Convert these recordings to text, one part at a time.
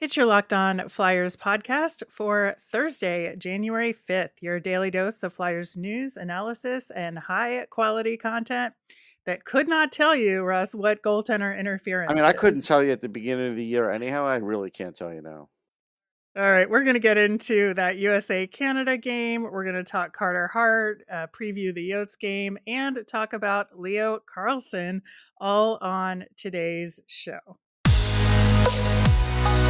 It's your Locked On Flyers podcast for Thursday, January 5th. Your daily dose of Flyers news, analysis, and high quality content that could not tell you, Russ, what goaltender interference I mean, I couldn't tell you at the beginning of the year anyhow. I really can't tell you now. All right, we're going to get into that USA Canada game. We're going to talk Carter Hart, uh, preview the Yotes game, and talk about Leo Carlsson all on today's show.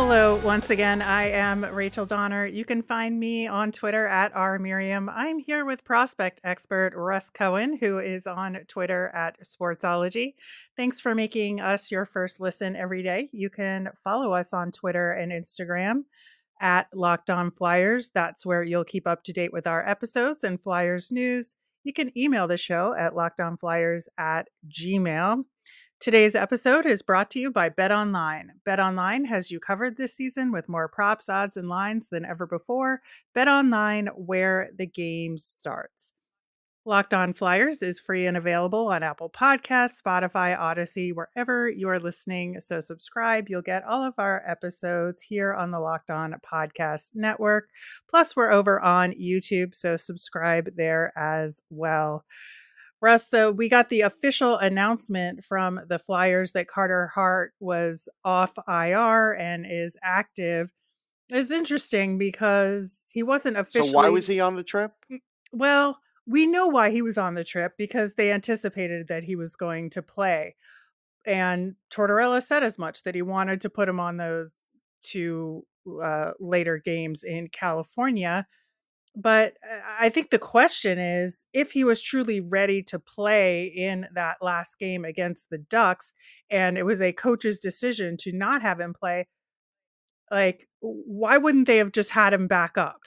Hello, once again. I am Rachel Donner. You can find me on Twitter at rmiriam. I'm here with prospect expert Russ Cohen, who is on Twitter at Sportsology. Thanks for making us your first listen every day. You can follow us on Twitter and Instagram at Locked On Flyers. That's where you'll keep up to date with our episodes and Flyers news. You can email the show at lockedonflyers at gmail. Today's episode is brought to you by Bet Online. Bet Online has you covered this season with more props, odds, and lines than ever before. Bet Online, where the game starts. Locked On Flyers is free and available on Apple Podcasts, Spotify, Odyssey, wherever you are listening. So subscribe. You'll get all of our episodes here on the Locked On Podcast Network. Plus, we're over on YouTube, so subscribe there as well. Russ, so we got the official announcement from the Flyers that Carter Hart was off IR and is active. It's interesting because he wasn't officially. So why was he on the trip? Well, we know why he was on the trip because they anticipated that he was going to play. And Tortorella said as much that he wanted to put him on those two uh, later games in California. But uh, I think the question is if he was truly ready to play in that last game against the Ducks, and it was a coach's decision to not have him play, like, why wouldn't they have just had him back up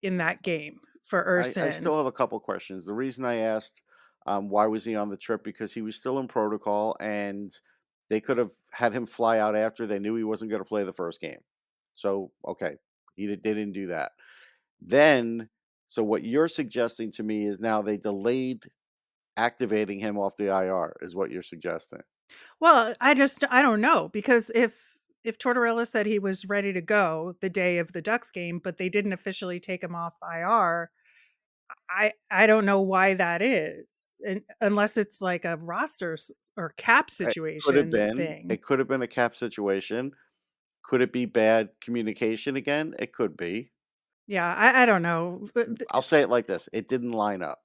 in that game for I, Ersson? I still have a couple questions. The reason I asked um, why was he on the trip because he was still in protocol and they could have had him fly out after they knew he wasn't going to play the first game. So okay, he they didn't do that. Then, so what you're suggesting to me is now they delayed activating him off the IR. Is what you're suggesting? Well, I just I don't know because if if Tortorella said he was ready to go the day of the Ducks game, but they didn't officially take him off IR, I I don't know why that is, and, unless it's like a roster or cap situation. It could have been. thing. It could have been a cap situation. Could it be bad communication again? It could be. Yeah, I, I don't know. but th- I'll say it like this: it didn't line up.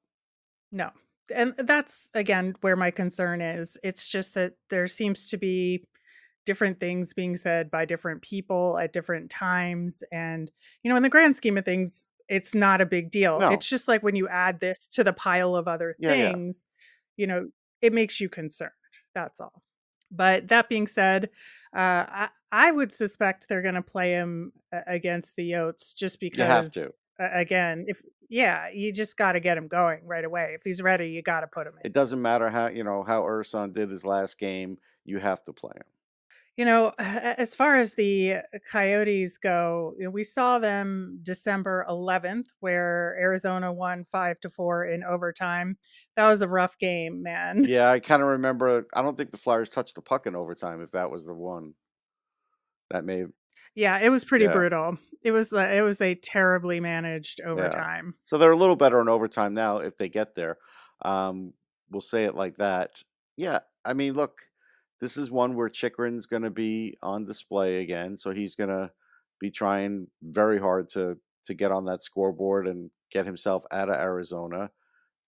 No, and that's again where my concern is. It's just that there seems to be different things being said by different people at different times, and you know, in the grand scheme of things, it's not a big deal. No. It's just like when you add this to the pile of other Yeah, yeah. things, you know, it makes you concerned. That's all. But that being said, uh, I, I would suspect they're going to play him against the Yotes just because, uh, again, if yeah, you just got to get him going right away. If he's ready, you got to put him in. It doesn't matter how you know how Ersson did his last game. You have to play him. You know, as far as the Coyotes go, you know, we saw them December 11th, where Arizona won five to four in overtime. That was a rough game, man. Yeah, I kind of remember. I don't think the Flyers touched the puck in overtime. If that was the one, that may. Yeah, it was pretty Yeah. brutal. It was uh, it was a terribly managed overtime. So they're a little better in overtime now if they get there. Um, we'll say it like that. Yeah, I mean, look, this is one where Chychrun's going to be on display again, so he's going to be trying very hard to to get on that scoreboard and get himself out of Arizona.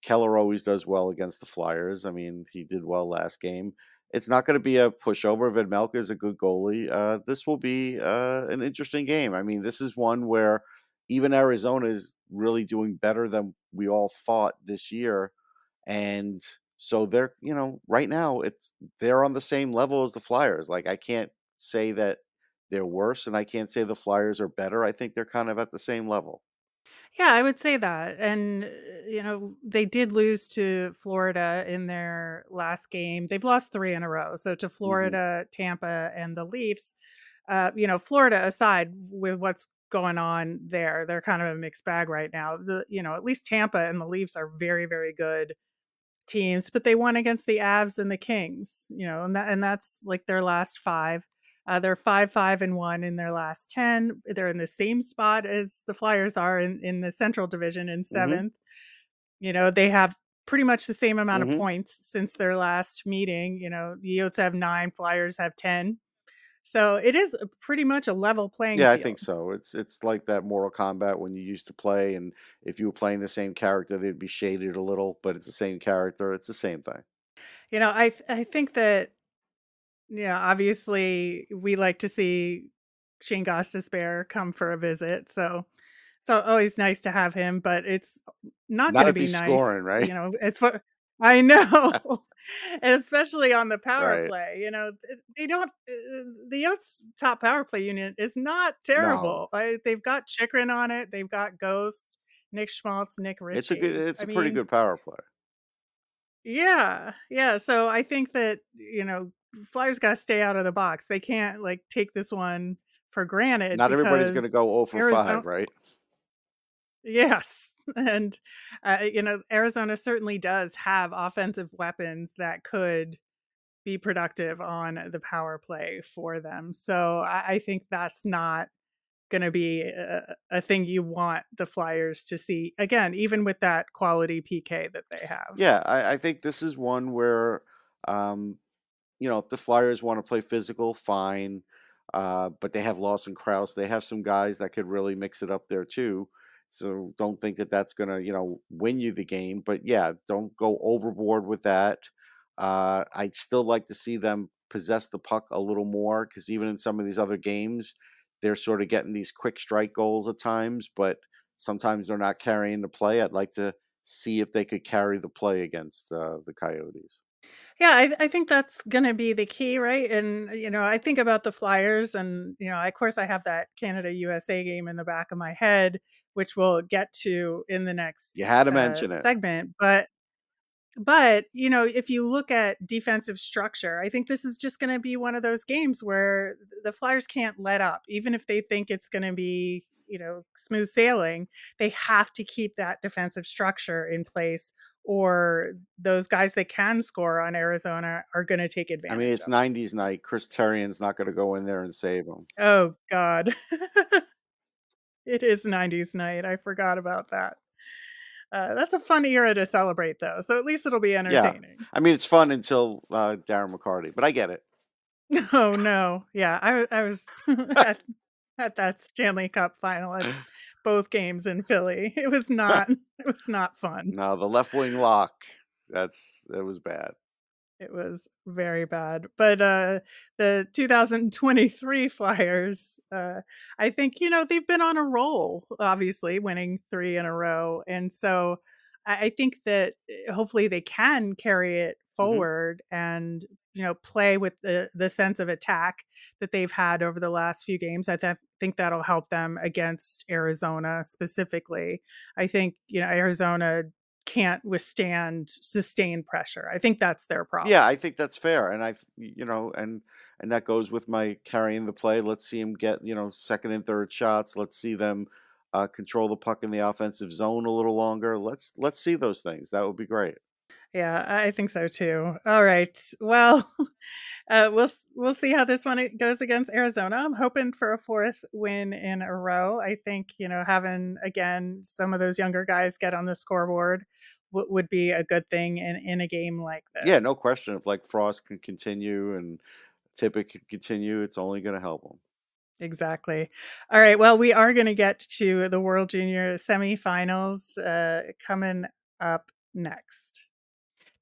Keller always does well against the Flyers. I mean, he did well last game. It's not going to be a pushover. Vejmelka is a good goalie. Uh, this will be uh, an interesting game. I mean, this is one where even Arizona is really doing better than we all thought this year, and so they're you know right now it's they're on the same level as the Flyers. Like I can't say that they're worse, and I can't say the Flyers are better. I think they're kind of at the same level. Yeah, I would say that. And, uh, you know, they did lose to Florida in their last game. They've lost three in a row. So to Mhm. Florida, Tampa, and the Leafs. uh, you know, Florida aside with what's going on there, they're kind of a mixed bag right now. The you know, at least Tampa and the Leafs are very very good teams, but they won against the Avs and the Kings, you know, and that and that's like their last 5. Uh, they're 5 5 and 1 in their last 10. They're in the same spot as the Flyers are in in the Central Division in 7th. Mhm. You know, they have pretty much the same amount of Mhm. points since their last meeting, you know, the Yotes have 9, Flyers have 10. So it is a pretty much a level playing Yeah, I field. think so. It's it's like that Mortal Kombat when you used to play, and if you were playing the same character, they'd be shaded a little, but it's the same character. It's the same thing. You know, I th- I think that yeah, obviously we like to see Shane Gostisbehere come for a visit. So so always nice to have him, but it's not Not going to if be he's nice, scoring, right? you know, as far I know. And especially on the power Right. play, you know, th- they don't uh, the Yotes top power play unit is not No, terrible. I, they've got Chychrun on it, they've got Ghost, Nick Schmaltz, Nick it's a good. Ritchie. It's I a pretty mean, good power play. yeah, yeah. So I think that, you know, Flyers got to stay out of the box. They can't like take this one for granted Not everybody's going to because go 0 for Arizona, 5, right? yes. And, uh, you know, Arizona certainly does have offensive weapons that could be productive on the power play for them. So I, I think that's not going to be a, a thing you want the Flyers to see again, even with that quality PK that they have. Yeah, I, I think this is one where, um, you know, if the Flyers want to play physical, fine. Uh, but they have Lawson Crouse. They have some guys that could really mix it up there too. So don't think that that's going to, you know, win you the game. But yeah, don't go overboard with that. Uh, I'd still like to see them possess the puck a little more because even in some of these other games, they're sort of getting these quick strike goals at times, but sometimes they're not carrying the play. I'd like to see if they could carry the play against uh, the Coyotes. Yeah, I, I think that's going to be the key, right? And, you know, I think about the Flyers, and, you know, of course, I have that Canada USA game in the back of my head, which we'll get to in the next You had to uh, mention it. segment. But, but, you know, if you look at defensive structure, I think this is just going to be one of those games where the Flyers can't let up, even if they think it's going to be, you know, smooth sailing. They have to keep that defensive structure in place, or those guys that can score on Arizona are going to take advantage. I mean, it's of 90s night. Chris Therien's not going to go in there and save them. Oh, God. it is 90s night. I forgot about that. Uh, that's a fun era to celebrate, though. So at least it'll be entertaining. Yeah. I mean, it's fun until uh, Darren McCarty, but I get it. Oh no, yeah, I I was at, at that Stanley Cup final at both games in Philly. It was not it was not fun. no, the left wing lock. That's that was bad. It was very bad. But uh the 2023 Flyers, uh I think you know they've been on a roll, obviously winning 3 in a row. And so I, I think that uh, hopefully they can carry it hmm forward and you know play with the the sense of attack that they've had over the last few games. I th- think that'll help them against Arizona specifically. I think you know Arizona can't withstand sustained pressure. I think that's their problem. Yeah. I think that's fair, and I, you know, and and that goes with my carrying the play. Let's see them get, you know, second and third shots. Let's see them uh, control the puck in the offensive zone a little longer. Let's let's see those things. That would be great. Yeah, I think so too. All right. Well, uh, we'll we'll see how this one goes against Arizona. I'm hoping for a fourth win in a row. I think you know having again some of those younger guys get on the scoreboard w- would be a good thing in in a game like this. Yeah, no question. If like Frost can continue and Tippett can continue, it's only going to help them. Exactly. All right. Well, we are going to get to the World Junior semifinals uh, coming up next.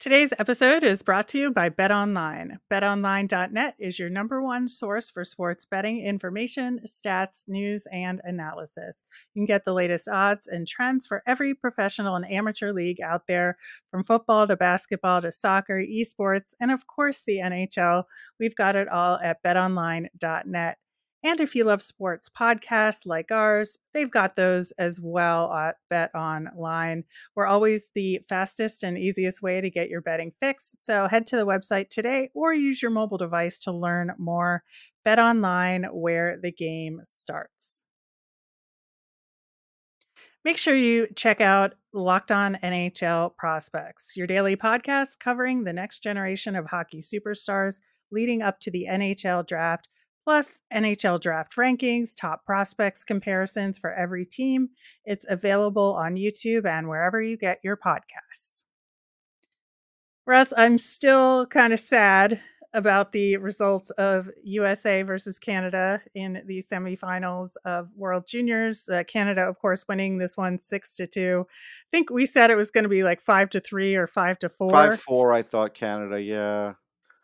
Today's episode is brought to you by BetOnline. BetOnline.net is your number one source for sports betting information, stats, news, and analysis. You can get the latest odds and trends for every professional and amateur league out there, from football to basketball to soccer, esports, and of course the NHL. We've got it all at betonline.net. And if you love sports podcasts like ours, they've got those as well at Bet Online. We're always the fastest and easiest way to get your betting fix. So head to the website today or use your mobile device to learn more. Bet Online, where the game starts. Make sure you check out Locked On NHL Prospects, your daily podcast covering the next generation of hockey superstars leading up to the NHL draft plus NHL draft rankings, top prospects comparisons for every team. It's available on YouTube and wherever you get your podcasts. Russ, I'm still kind of sad about the results of USA versus Canada in the semifinals of World Juniors. Uh, Canada, of course, winning this one six to two. I think we said it was going to be like five to three or five to four. Five four, I thought Canada. Yeah.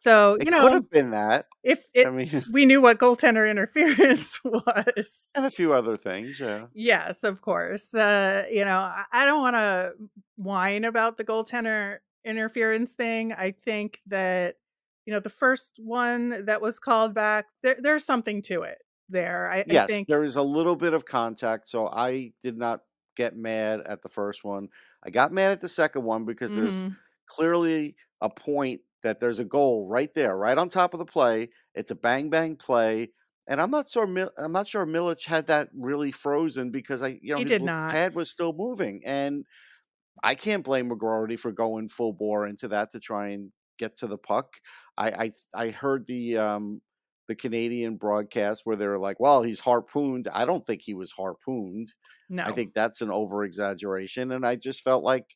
So it you know, it could have been that. If it, I mean, we knew what goaltender interference was, and a few other things. Yeah. Yes, of course. Uh, you know, I, don't want to whine about the goaltender interference thing. I think that you know the first one that was called back, there, there's something to it there. I, yes, I think there is a little bit of contact, so I did not get mad at the first one. I got mad at the second one because there's Mhm. clearly a point that there's a goal right there, right on top of the play. It's a bang bang play, and I'm not sure. Mil- I'm not sure Milic had that really frozen because I, you know, He his did not. pad was still moving, and I can't blame McGroarty for going full bore into that to try and get to the puck. I I, I heard the um the Canadian broadcast where they were like, "Well, he's harpooned." I don't think he was harpooned. no. I think that's an over exaggeration, and I just felt like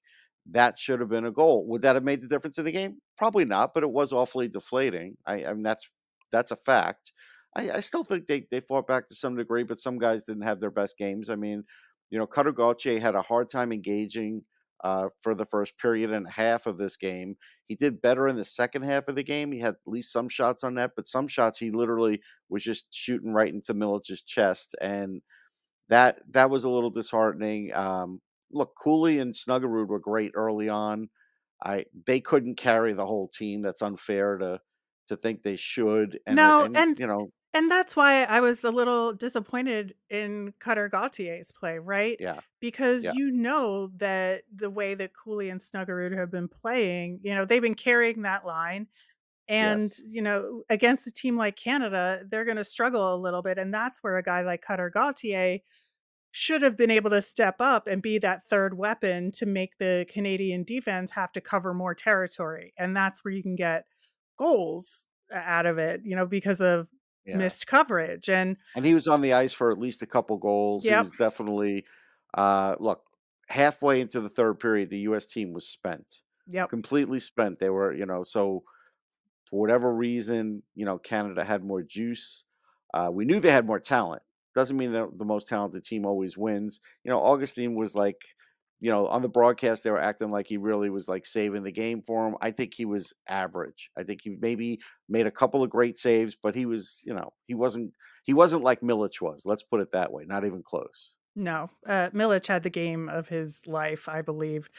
that should have been a goal. Would that have made the difference in the game? Probably not, but it was awfully deflating. I, I mean, that's that's a fact. I, I still think they they fought back to some degree, but some guys didn't have their best games. I mean, you know, Cutter Gauthier had a hard time engaging uh, for the first period and a half of this game. He did better in the second half of the game. He had at least some shots on net, but some shots he literally was just shooting right into Milic's chest, and that that was a little disheartening. Um, look, Cooley and Snuggerud were great early on. I they couldn't carry the whole team. That's unfair to to think they should. And No, and and you know, and that's why I was a little disappointed in Cutter Gauthier's play, right? yeah, Because yeah, you know that the way that Cooley and Snuggerud have been playing, you know, they've been carrying that line. And, yes, you know, against a team like Canada, they're going to struggle a little bit. And that's where a guy like Cutter Gauthier should have been able to step up and be that third weapon to make the Canadian defense have to cover more territory. And that's where you can get goals uh, out of it, you know, because of yeah. missed coverage. And And he was on the ice for at least a couple goals. He was definitely uh, look halfway into the third period. The U.S. team was spent, yep, completely spent. They were, you know, so for whatever reason, you know, Canada had more juice. Uh, we knew they had more talent. Doesn't mean that the most talented team always wins. You know, Augustine was like, you know, on the broadcast they were acting like he really was like saving the game for him. I think he was average. I think he maybe made a couple of great saves, but he was, you know, he wasn't he wasn't like Milic was. Let's put it that way. Not even close. no. Uh, Milic had the game of his life, I believe,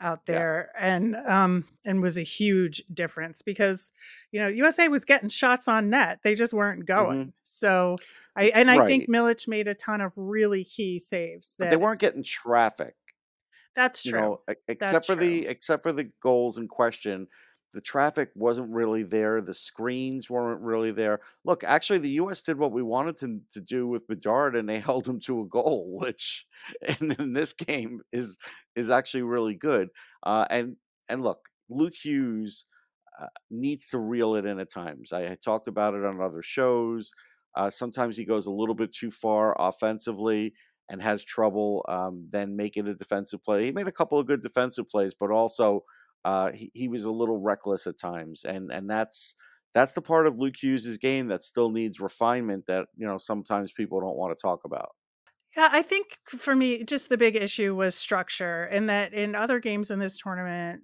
out Yeah. there, and um, and was a huge difference because you know USA was getting shots on net, they just weren't going. So I and I think Right. Milic made a ton of really key saves But they that weren't getting traffic. that's you true. know, e- That's except for true. the except for the goals in question, the traffic wasn't really there. The screens weren't really there. Look, actually, the U.S. did what we wanted to, to do with Bedard, and they held him to a goal, which in, in this game is is actually really good. Uh, and and look, Luke Hughes uh, needs to reel it in at times. I, I talked about it on other shows. Uh, sometimes he goes a little bit too far offensively and has trouble um, then making a defensive play. He made a couple of good defensive plays, but also uh, he, he was a little reckless at times, and and that's that's the part of Luke Hughes' game that still needs refinement that you know sometimes people don't want to talk about. Yeah, I think for me, just the big issue was structure, and that in other games in this tournament,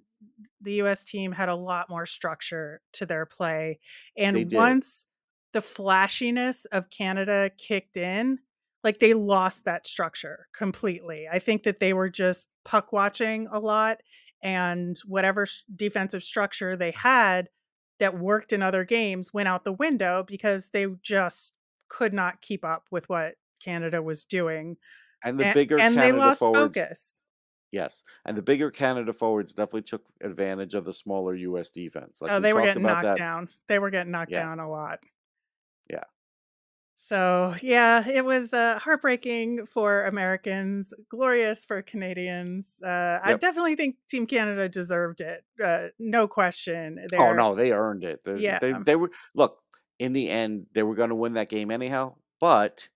the US team had a lot more structure to their play. And once the flashiness of Canada kicked in, like they lost that structure completely. I think that they were just puck watching a lot, and whatever defensive structure they had that worked in other games went out the window because they just could not keep up with what Canada was doing. And the bigger and they Canada lost forwards, focus. yes, and the bigger Canada forwards definitely took advantage of the smaller U.S. defense. Like Oh, we they were getting knocked that. down. They were getting knocked Yeah, down a lot. Yeah, So, yeah, it was uh, heartbreaking for Americans, glorious for Canadians. Uh, I yep. definitely think Team Canada deserved it. Uh, no question. Oh They're, no, they earned it. They yeah, they, they were look in the end they were going to win that game anyhow. But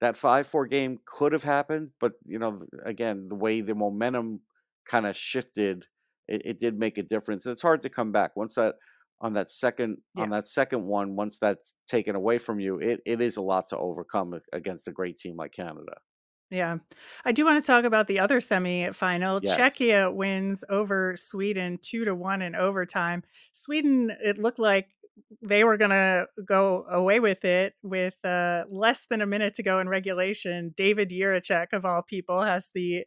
that five four game could have happened. But you know, th- again, the way the momentum kind of shifted, it, it did make a difference. It's hard to come back once that on that second yeah, on that second one. Once that's taken away from you, it, it is a lot to overcome against a great team like Canada. yeah. I do want to talk about the other semi-final. Yes. Czechia wins over Sweden two to one in overtime. Sweden, it looked like they were gonna go away with it with uh, less than a minute to go in regulation. David Jiricek, of all people, has the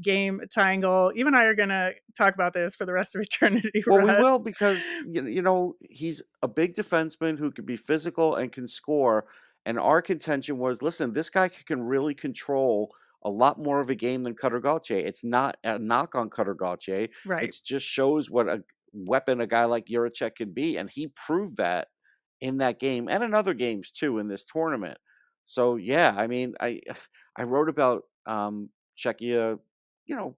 game goal. You and I are gonna talk about this for the rest of eternity, Well, we will because you you know he's a big defenseman who can be physical and can score. And our contention was, listen, this guy can really control a lot more of a game than Cutter Gauthier. It's not a knock on Cutter Gauthier. Right. It just shows what a weapon a guy like Jiricek can be, and he proved that in that game and in other games too in this tournament. So yeah, I mean, I I wrote about um, Czechia, you know,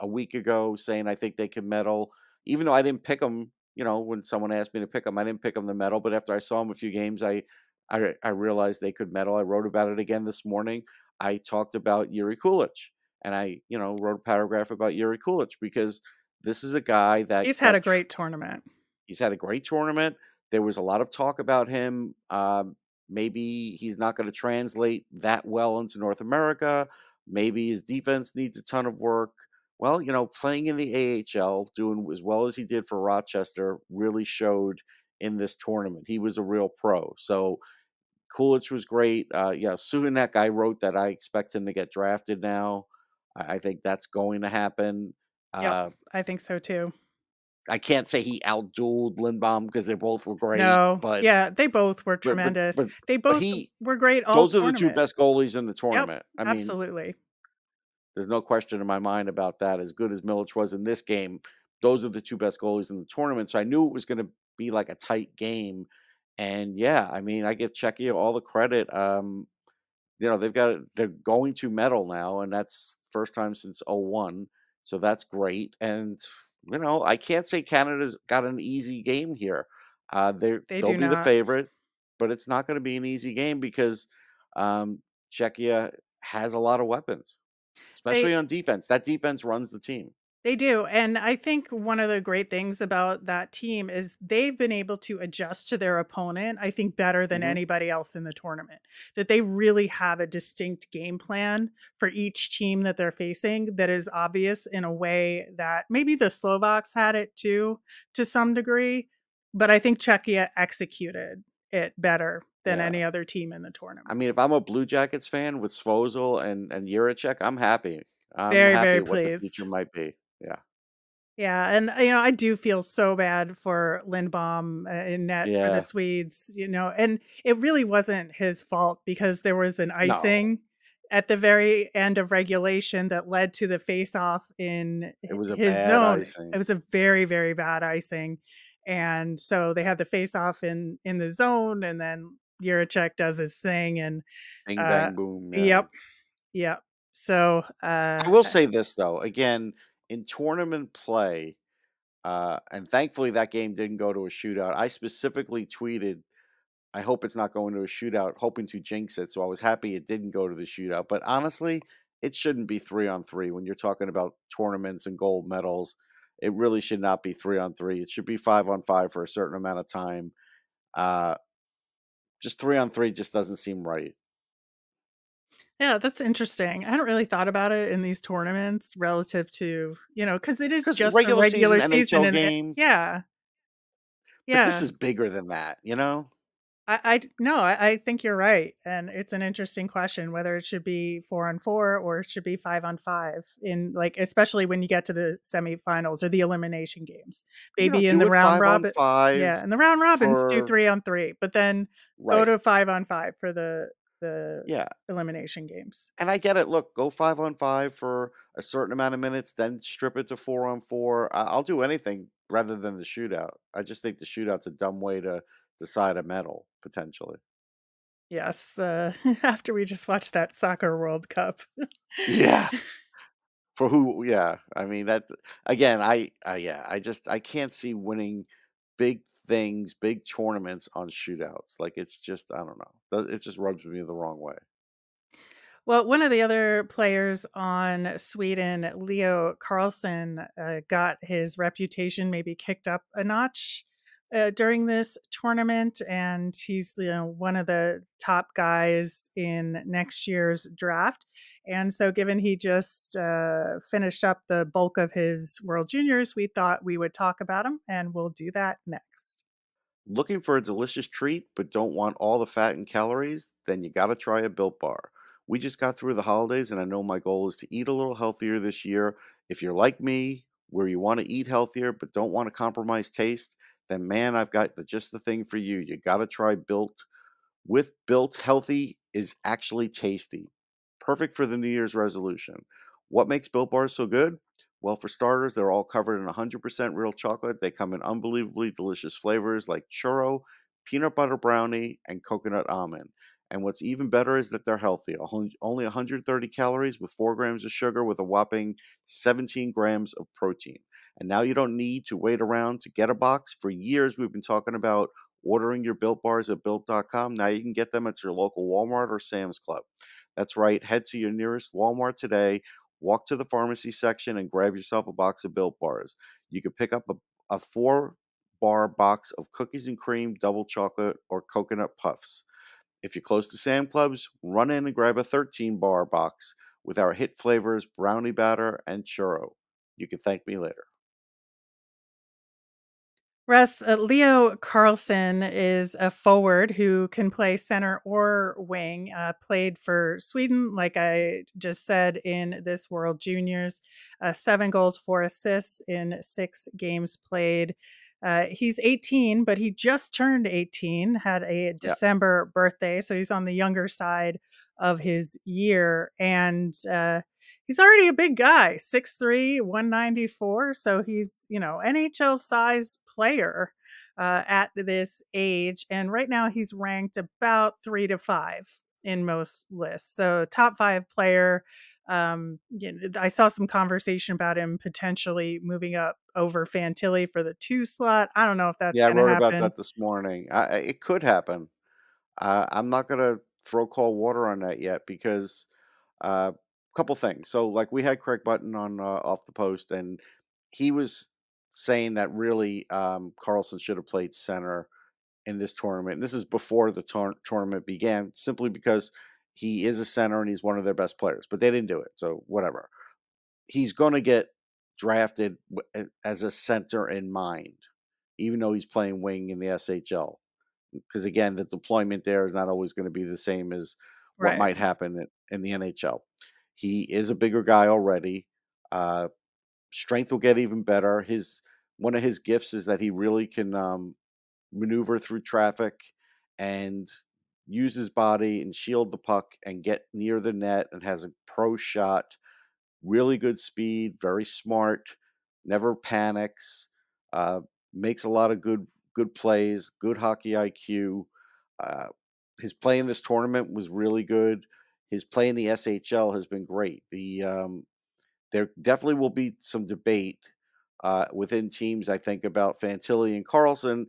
a week ago saying I think they can medal, even though I didn't pick them. You know, when someone asked me to pick them, I didn't pick them to medal. But after I saw them a few games, I, I I realized they could medal. I wrote about it again this morning. I talked about Jiri Kulich, and I you know wrote a paragraph about Jiri Kulich because this is a guy that He's had a great tournament. He's had a great tournament. There was a lot of talk about him. Um, maybe he's not going to translate that well into North America. Maybe his defense needs a ton of work. Well, you know, playing in the AHL, doing as well as he did for Rochester, really showed in this tournament. He was a real pro. So Kulich was great. Uh, yeah, Suchanek, I wrote that I expect him to get drafted now. I, I think that's going to happen. Yep, Uh, I think so too. I can't say he outdueled Lindbom because they both were great, No, but yeah, they both were but but tremendous. but They both he were great all those are the two best goalies in the Yep, tournament. I mean, absolutely. there's no question in my mind about that. As good as Milic was in this game, those are the two best goalies in the tournament. So I knew it was going to be like a tight game. And yeah, I mean, I give Czechia all the credit. Um, you know, they've got they're going to medal now, and that's first time since 01. So that's great. And you know, I can't say Canada's got an easy game here. Uh, They they'll be the favorite, but it's not going to be an easy game because um, Czechia has a lot of weapons, especially They on defense. That defense runs the team. They do. And I think one of the great things about that team is they've been able to adjust to their opponent, I think, better than hmm anybody else in the tournament. That they really have a distinct game plan for each team that they're facing that is obvious in a way that maybe the Slovaks had it too, to some degree. But I think Czechia executed it better than Yeah. any other team in the tournament. I mean, if I'm a Blue Jackets fan with Svozil and and Jiricek, I'm happy. I'm Very, happy very at what the future might be. Yeah, Yeah, and uh, you know, I do feel so bad for Lindbom and in net for the Swedes, you know, and it really wasn't his fault because there was an no, icing at the very end of regulation that led to the face-off in it was a his bad zone. It icing. was a very, very bad icing. And so they had the face-off in in the zone, and then Jiricek does his thing, and Bing uh, bang boom. Yeah. yep, yep. So uh, I will say this though, again, in tournament play, uh, and thankfully that game didn't go to a shootout. I specifically tweeted, I hope it's not going to a shootout, hoping to jinx it. So I was happy it didn't go to the shootout. But honestly, it shouldn't be three on three when you're talking about tournaments and gold medals. It really should not be three on three. It should be five on five for a certain amount of time. Uh, just three on three just doesn't seem right. Yeah, that's interesting. I hadn't really thought about it in these tournaments relative to, you know, because it is just a regular season season NHL and game, yeah, but this is bigger than that, you know? I no, I I think you're right, and it's an interesting question whether it should be 4 on 4 or it should be 5 on 5 in, like especially when you get to the semifinals or the elimination games. You know, Maybe in the round 5 on robin yeah, 5 in the round robins, do 3 on 3, but then go to 5 on 5 for the the Yeah. elimination games. And I get it, look, go 5 on 5 for a certain amount of minutes, then strip it to 4 on 4. I I'll do anything rather than the shootout. I just think the shootout's a dumb way to decide a medal, potentially. Yes, uh, after we just watched that soccer World Cup. Yeah. For who yeah, I mean, that again, I I yeah, I just I can't see winning big things, big tournaments on shootouts, like, it's just I don't know, it just rubs me the wrong way. Well, one of the other players on Sweden, Leo Carlsson, uh, got his reputation maybe kicked up a notch, uh, during this tournament, and he's, you know, one of the top guys in next year's draft, and so given he just, uh, finished up the bulk of his World Juniors, we thought we would talk about him, and we'll do that next. Looking for a delicious treat but don't want all the fat and calories? Then you gotta try a Built Bar. We just got through the holidays, and I know my goal is to eat a little healthier this year. If you're like me, where you wanna eat healthier but don't wanna compromise taste, then man, I've got the just the thing for you. You gotta try Built. With Built, healthy is actually tasty. Perfect for the New Year's resolution. What makes Built Bars so good? Well, for starters, they're all covered in 100% real chocolate. They come in unbelievably delicious flavors like churro, peanut butter brownie, and coconut almond. And what's even better is that they're healthy, only 130 calories with 4 grams of sugar with a whopping 17 grams of protein. And now you don't need to wait around to get a box. For years, we've been talking about ordering your Built Bars at Built.com. Now you can get them at your local Walmart or Sam's Club. That's right, head to your nearest Walmart today, walk to the pharmacy section, and grab yourself a box of Built Bars. You could pick up a a 4-bar box of cookies and cream, double chocolate, or coconut puffs. If you're close to Sam Clubs, run in and grab a 13-bar box with our hit flavors, brownie batter and churro. You can thank me later. Russ, uh, Leo Carlsson is a forward who can play center or wing, uh, played for Sweden, like I just said, in this World Juniors, uh, 7 goals, 4 assists in 6 games played. Uh, he's 18, but he just turned 18, had a Yeah. December birthday, so he's on the younger side of his year, and, uh, he's already a big guy, 6'3", 194, so he's, you know, NHL size player, uh, at this age, and right now he's ranked about 3 to 5 in most lists, so top 5 player, um, y n I saw some conversation about him potentially moving up over Fantilli for the 2 slot. I don't know if that's Yeah, I wrote about that this morning. I it could happen. Uh, I'm not gonna throw cold water on that yet because, uh, couple things. So, like, we had Craig Button on, uh, Off the Post, and he was saying that really, um, Carlsson should have played center in this tournament, and this is before the tour tournament began, simply because he is a center and he's one of their best players, but they didn't do it, so whatever. He's gonna get drafted as a center in mind, even though he's playing wing in the SHL. Because again, the deployment there is not always gonna be the same as what might happen in in the NHL. He is a bigger guy already, uh, strength will get even better. His one of his gifts is that he really can, um, maneuver through traffic and use his body and shield the puck and get near the net and has a pro shot, really good speed, very smart, never panics, uh, makes a lot of good good plays, good hockey IQ. Uh, his play in this tournament was really good. His play in the SHL has been great. The, um there definitely will be some debate, uh, within teams, I think, about Fantilli and Carlsson,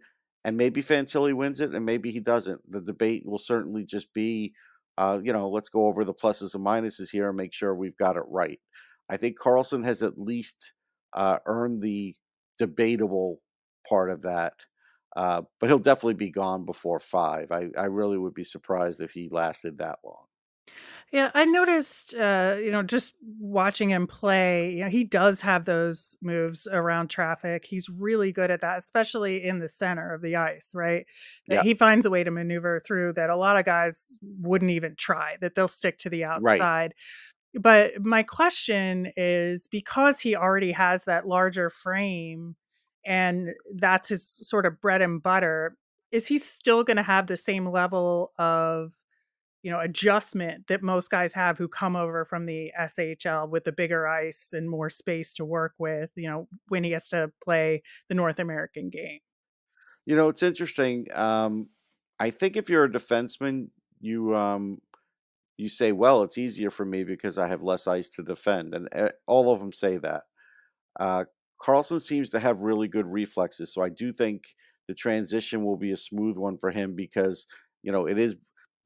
and maybe Fantilli wins it and maybe he doesn't. The debate will certainly just be, uh, you know, let's go over the pluses and minuses here and make sure we've got it right. I think Carlsson has at least, uh, earned the debatable part of that, uh, but he'll definitely be gone before 5. I I really would be surprised if he lasted that long. Yeah, I noticed, uh, you know, just watching him play, you know, he does have those moves around traffic. He's really good at that, especially in the center of the ice, right? That Yeah, he finds a way to maneuver through that a lot of guys wouldn't even try, that they'll stick to the right. outside. But my question is because he already has that larger frame and that's his sort of bread and butter, is he still going to have the same level of you know, adjustment that most guys have who come over from the SHL with the bigger ice and more space to work with, you know, when he has to play the North American game. You know, it's interesting. Um, I think if you're a defenseman, you um, you say, "Well, it's easier for me because I have less ice to defend," and eh, all of them say that. Uh, Carlsson seems to have really good reflexes, so I do think the transition will be a smooth one for him because you know it is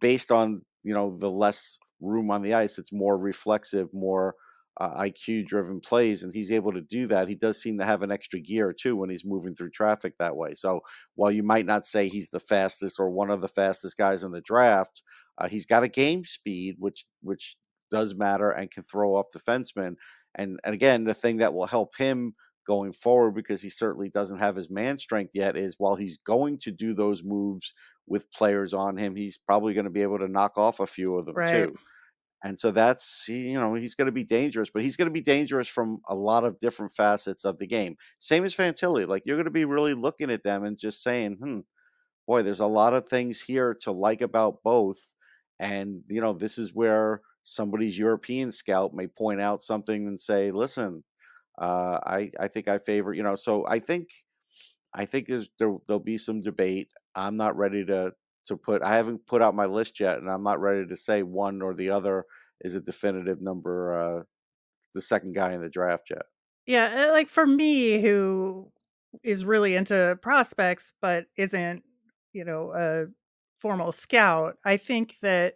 based on you know the less room on the ice. It's more reflexive, more uh, IQ driven plays, and he's able to do that. He does seem to have an extra gear too when he's moving through traffic that way. So while you might not say he's the fastest or one of the fastest guys in the draft, uh, he's got a game speed which which does matter and can throw off defensemen and and again, the thing that will help him going forward because he certainly doesn't have his man strength yet is while he's going to do those moves with players on him, he's probably going to be able to knock off a few of them Right. too. And so that's you know he's going to be dangerous, but he's going to be dangerous from a lot of different facets of the game. Same as Fantilli, like you're going to be really looking at them and just saying, "Hmm, boy, there's a lot of things here to like about both. And, you know, this is where somebody's European scout may point out something and say, listen, uh, I, I think I favor, you know, so I think, I think there's, there, there'll be some debate. I'm not ready to, to put, I haven't put out my list yet and I'm not ready to say one or the other is a definitive number, uh, the second guy in the draft yet. Yeah, uh, like for me who is really into prospects but isn't, you know, a formal scout, I think that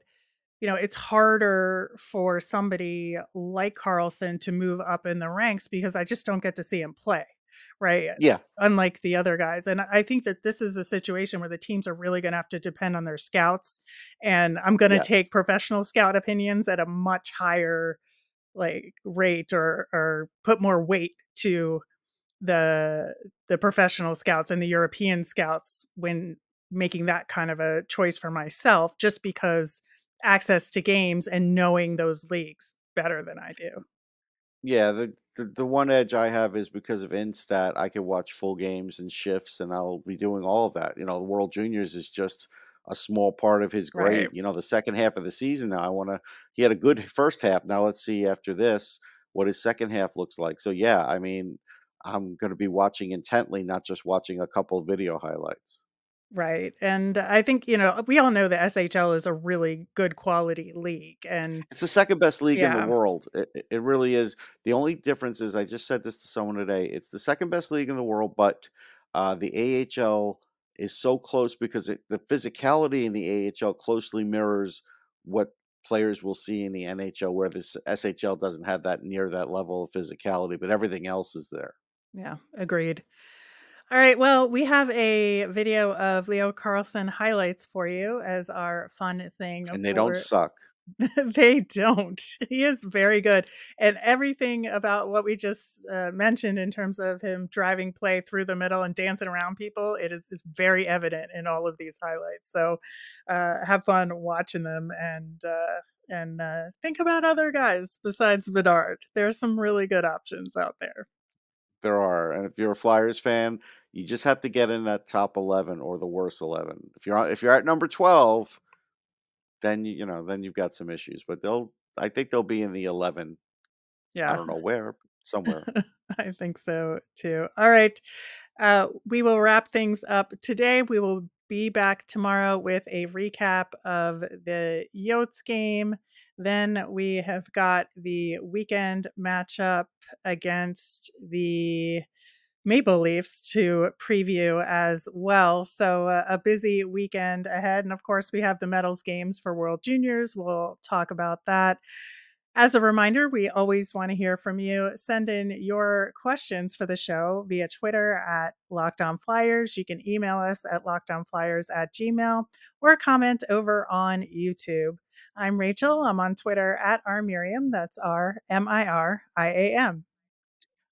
you know, it's harder for somebody like Carlsson to move up in the ranks because I just don't get to see him play, right? Yeah. Unlike the other guys. And I think that this is a situation where the teams are really going to have to depend on their scouts. And I'm going to take professional scout opinions at a much higher like rate or or put more weight to the the professional scouts and the European scouts when making that kind of a choice for myself just because access to games and knowing those leagues better than I do. Yeah, the, the the one edge I have is because of Instat, I can watch full games and shifts, and I'll be doing all of that. You know, the World Juniors is just a small part of his Right. grade. You know, the second half of the season now, I want to. He had a good first half. Now let's see after this what his second half looks like. So yeah, I mean, I'm going to be watching intently, not just watching a couple video highlights. Right. And I think, you know, we all know the SHL is a really good quality league and It's the second best league in the yeah, world. It, it it really is. The only difference is, I just said this to someone today. It's the second best league in the world, but uh, the AHL is so close because it, the physicality in the AHL closely mirrors what players will see in the NHL, where the SHL doesn't have that near that level of physicality, but everything else is there. yeah, agreed. All right. Well, we have a video of Leo Carlsson highlights for you as our fun thing And they don't suck. they don't. He is very good. And everything about what we just uh, mentioned in terms of him driving play through the middle and dancing around people, it is, is very evident in all of these highlights. So uh, have fun watching them and uh, and uh, think about other guys besides Bedard. There's some really good options out there. There are, and if you're a Flyers fan, you just have to get in that top eleven or the worst eleven. If you're if you're at number twelve, then you you know then you've got some issues. But they'll I think they'll be in the eleven. Yeah. I don't know where, somewhere. I think so too. All right. Uh, we will wrap things up today. We will be back tomorrow with a recap of the Yotes game. Then we have got the weekend matchup against the Maple Leafs to preview as well. So, uh, a busy weekend ahead. And of course, we have the medals games for World Juniors. We'll talk about that As a reminder, we always want to hear from you. Send in your questions for the show via Twitter at Locked On Flyers. You can email us at lockedonflyers at gmail or comment over on YouTube. I'm Rachel. I'm on Twitter at R Miriam. That's R M I R I A M.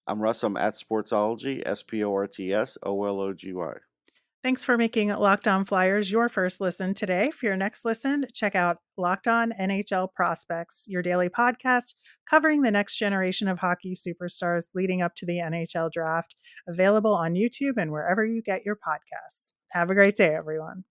I'm Russ. I'm at Sportsology, S P O R T S O L O G Y. Thanks for making Locked On Flyers your first listen today. For your next listen, check out Locked On NHL Prospects, your daily podcast covering the next generation of hockey superstars leading up to the NHL draft, available on YouTube and wherever you get your podcasts. Have a great day, everyone.